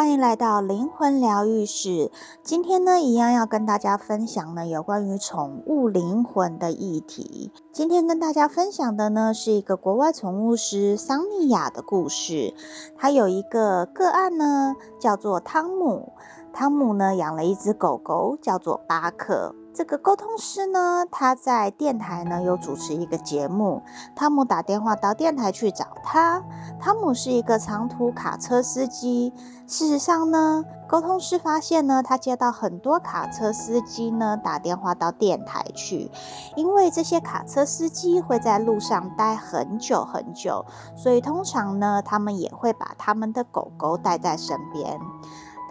欢迎来到灵魂疗愈室。今天呢，一样要跟大家分享呢有关于宠物灵魂的议题。今天跟大家分享的呢是一个国外宠物师桑尼亚的故事。他有一个个案呢，叫做汤姆。汤姆呢养了一只狗狗，叫做巴克。这个沟通师呢，他在电台呢有主持一个节目。汤姆打电话到电台去找他。汤姆是一个长途卡车司机。事实上呢，沟通师发现呢，他接到很多卡车司机呢打电话到电台去，因为这些卡车司机会在路上待很久很久，所以通常呢，他们也会把他们的狗狗带在身边。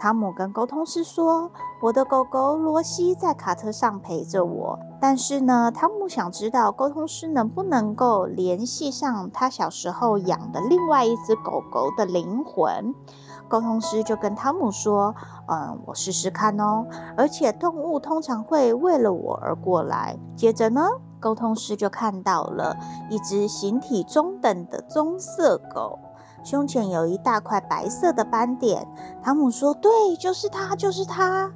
汤姆跟沟通师说：“我的狗狗罗西在卡车上陪着我。”但是呢，汤姆想知道沟通师能不能够联系上他小时候养的另外一只狗狗的灵魂。沟通师就跟汤姆说：“嗯，我试试看哦。而且动物通常会为了我而过来。”接着呢，沟通师就看到了一只形体中等的棕色狗。胸前有一大块白色的斑点。汤姆说：“对，就是它，就是它。”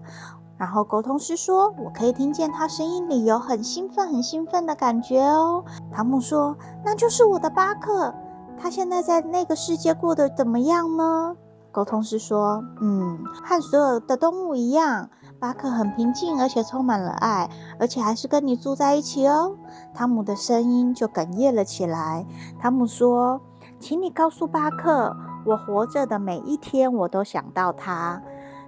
然后沟通师说：“我可以听见他声音里有很兴奋、很兴奋的感觉哦。”汤姆说：“那就是我的巴克，他现在在那个世界过得怎么样呢？”沟通师说：“嗯，和所有的动物一样，巴克很平静，而且充满了爱，而且还是跟你住在一起哦。”汤姆的声音就哽咽了起来。汤姆说。请你告诉巴克，我活着的每一天，我都想到他。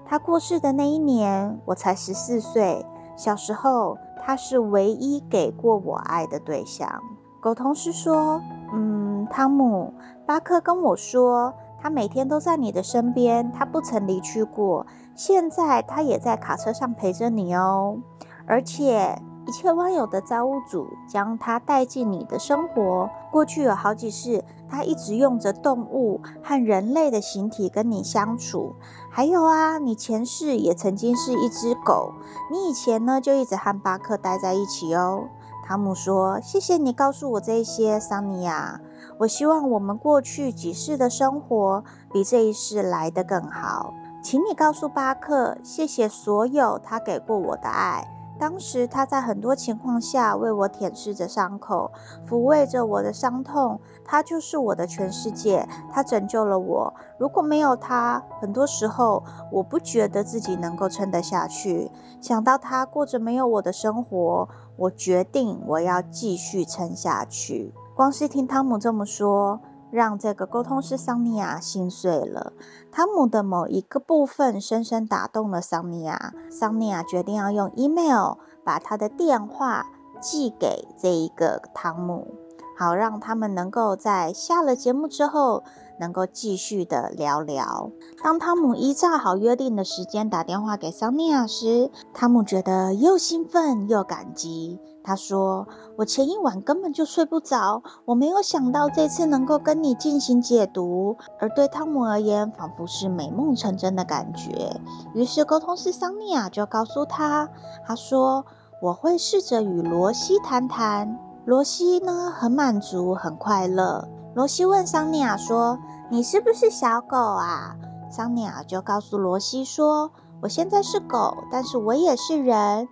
他过世的那一年，我才十四岁。小时候，他是唯一给过我爱的对象。狗同事说：“嗯，汤姆，巴克跟我说，他每天都在你的身边，他不曾离去过。现在，他也在卡车上陪着你哦，而且。”一切万有的造物主将它带进你的生活。过去有好几世，他一直用着动物和人类的形体跟你相处。还有啊，你前世也曾经是一只狗。你以前呢，就一直和巴克待在一起哦。汤姆说：“谢谢你告诉我这些，桑尼亚。我希望我们过去几世的生活比这一世来得更好。请你告诉巴克，谢谢所有他给过我的爱。”当时他在很多情况下为我舔舐着伤口，抚慰着我的伤痛。他就是我的全世界，他拯救了我。如果没有他，很多时候我不觉得自己能够撑得下去。想到他过着没有我的生活，我决定我要继续撑下去。光是听汤姆这么说。让这个沟通师桑尼亚心碎了。汤姆的某一个部分深深打动了桑尼亚。桑尼亚决定要用 email 把他的电话寄给这一个汤姆，好让他们能够在下了节目之后能够继续的聊聊。当汤姆依照好约定的时间打电话给桑尼亚时，汤姆觉得又兴奋又感激。他说：“我前一晚根本就睡不着，我没有想到这次能够跟你进行解读，而对汤姆而言，仿佛是美梦成真的感觉。”于是沟通师桑尼亚就告诉他：“他说我会试着与罗西谈谈。罗西呢，很满足，很快乐。”罗西问桑尼亚说：“你是不是小狗啊？”桑尼亚就告诉罗西说：“我现在是狗，但是我也是人。”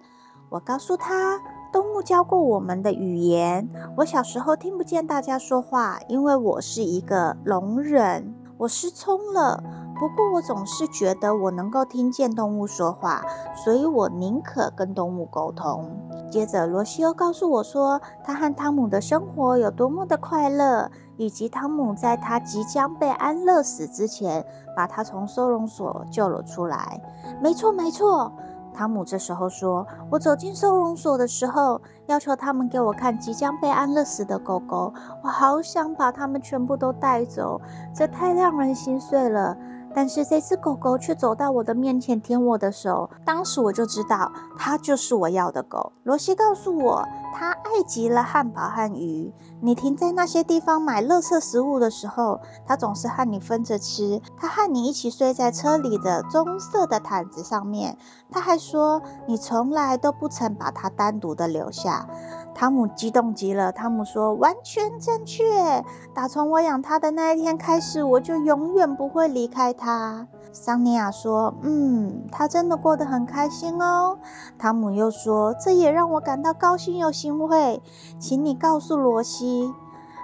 我告诉他。动物教过我们的语言。我小时候听不见大家说话，因为我是一个聋人，我失聪了。不过我总是觉得我能够听见动物说话，所以我宁可跟动物沟通。接着，罗西又告诉我说，他和汤姆的生活有多么的快乐，以及汤姆在他即将被安乐死之前，把他从收容所救了出来。没错，没错。汤姆这时候说：“我走进收容所的时候，要求他们给我看即将被安乐死的狗狗，我好想把他们全部都带走，这太让人心碎了。但是这只狗狗却走到我的面前舔我的手，当时我就知道它就是我要的狗。”罗西告诉我。他爱极了汉堡和鱼。你停在那些地方买垃圾食物的时候，他总是和你分着吃。他和你一起睡在车里的棕色的毯子上面。他还说，你从来都不曾把它单独的留下。汤姆激动极了。汤姆说：“完全正确。打从我养他的那一天开始，我就永远不会离开他。”桑尼亚说：“嗯，他真的过得很开心哦。”汤姆又说：“这也让我感到高兴又欣慰，请你告诉罗西。”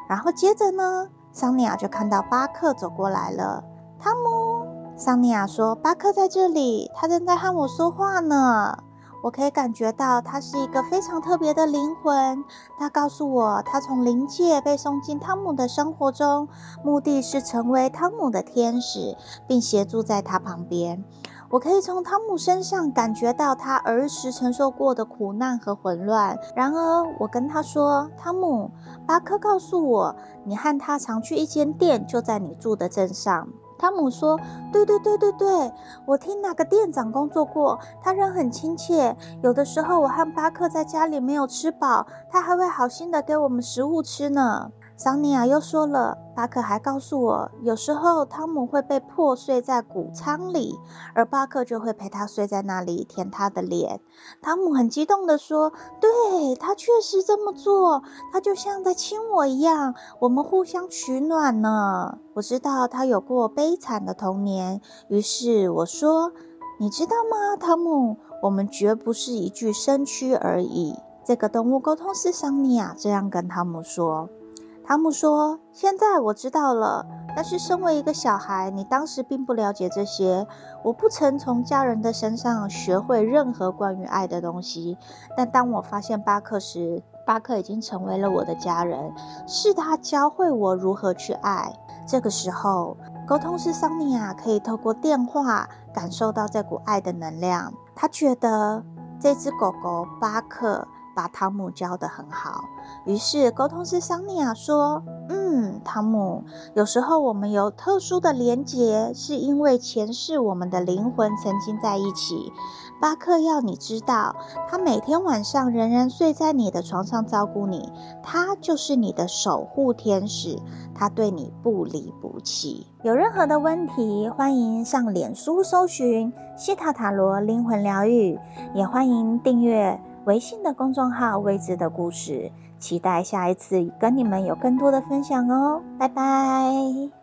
然后接着呢，桑尼亚就看到巴克走过来了。汤姆，桑尼亚说：“巴克在这里，他正在和我说话呢。”我可以感觉到他是一个非常特别的灵魂。他告诉我，他从灵界被送进汤姆的生活中，目的是成为汤姆的天使，并协助在他旁边。我可以从汤姆身上感觉到他儿时承受过的苦难和混乱。然而，我跟他说：“汤姆，巴克告诉我，你和他常去一间店，就在你住的镇上。”汤姆说：“对对对对对，我听那个店长工作过，他人很亲切。有的时候我和巴克在家里没有吃饱，他还会好心的给我们食物吃呢。”桑尼亚又说了，巴克还告诉我，有时候汤姆会被迫睡在谷仓里，而巴克就会陪他睡在那里，舔他的脸。汤姆很激动地说：“对，他确实这么做，他就像在亲我一样，我们互相取暖呢。”我知道他有过悲惨的童年，于是我说：“你知道吗，汤姆？我们绝不是一具身躯而已。”这个动物沟通师桑尼亚这样跟汤姆说。阿姆说：“现在我知道了，但是身为一个小孩，你当时并不了解这些。我不曾从家人的身上学会任何关于爱的东西。但当我发现巴克时，巴克已经成为了我的家人，是他教会我如何去爱。这个时候，沟通师桑尼亚可以透过电话感受到这股爱的能量。他觉得这只狗狗巴克。”把汤姆教得很好，于是沟通师桑尼亚说：“嗯，汤姆，有时候我们有特殊的连结，是因为前世我们的灵魂曾经在一起。巴克要你知道，他每天晚上仍然睡在你的床上照顾你，他就是你的守护天使，他对你不离不弃。有任何的问题，欢迎上脸书搜寻西塔塔罗灵魂疗愈，也欢迎订阅。”微信的公众号“未知的故事”，期待下一次跟你们有更多的分享哦，拜拜。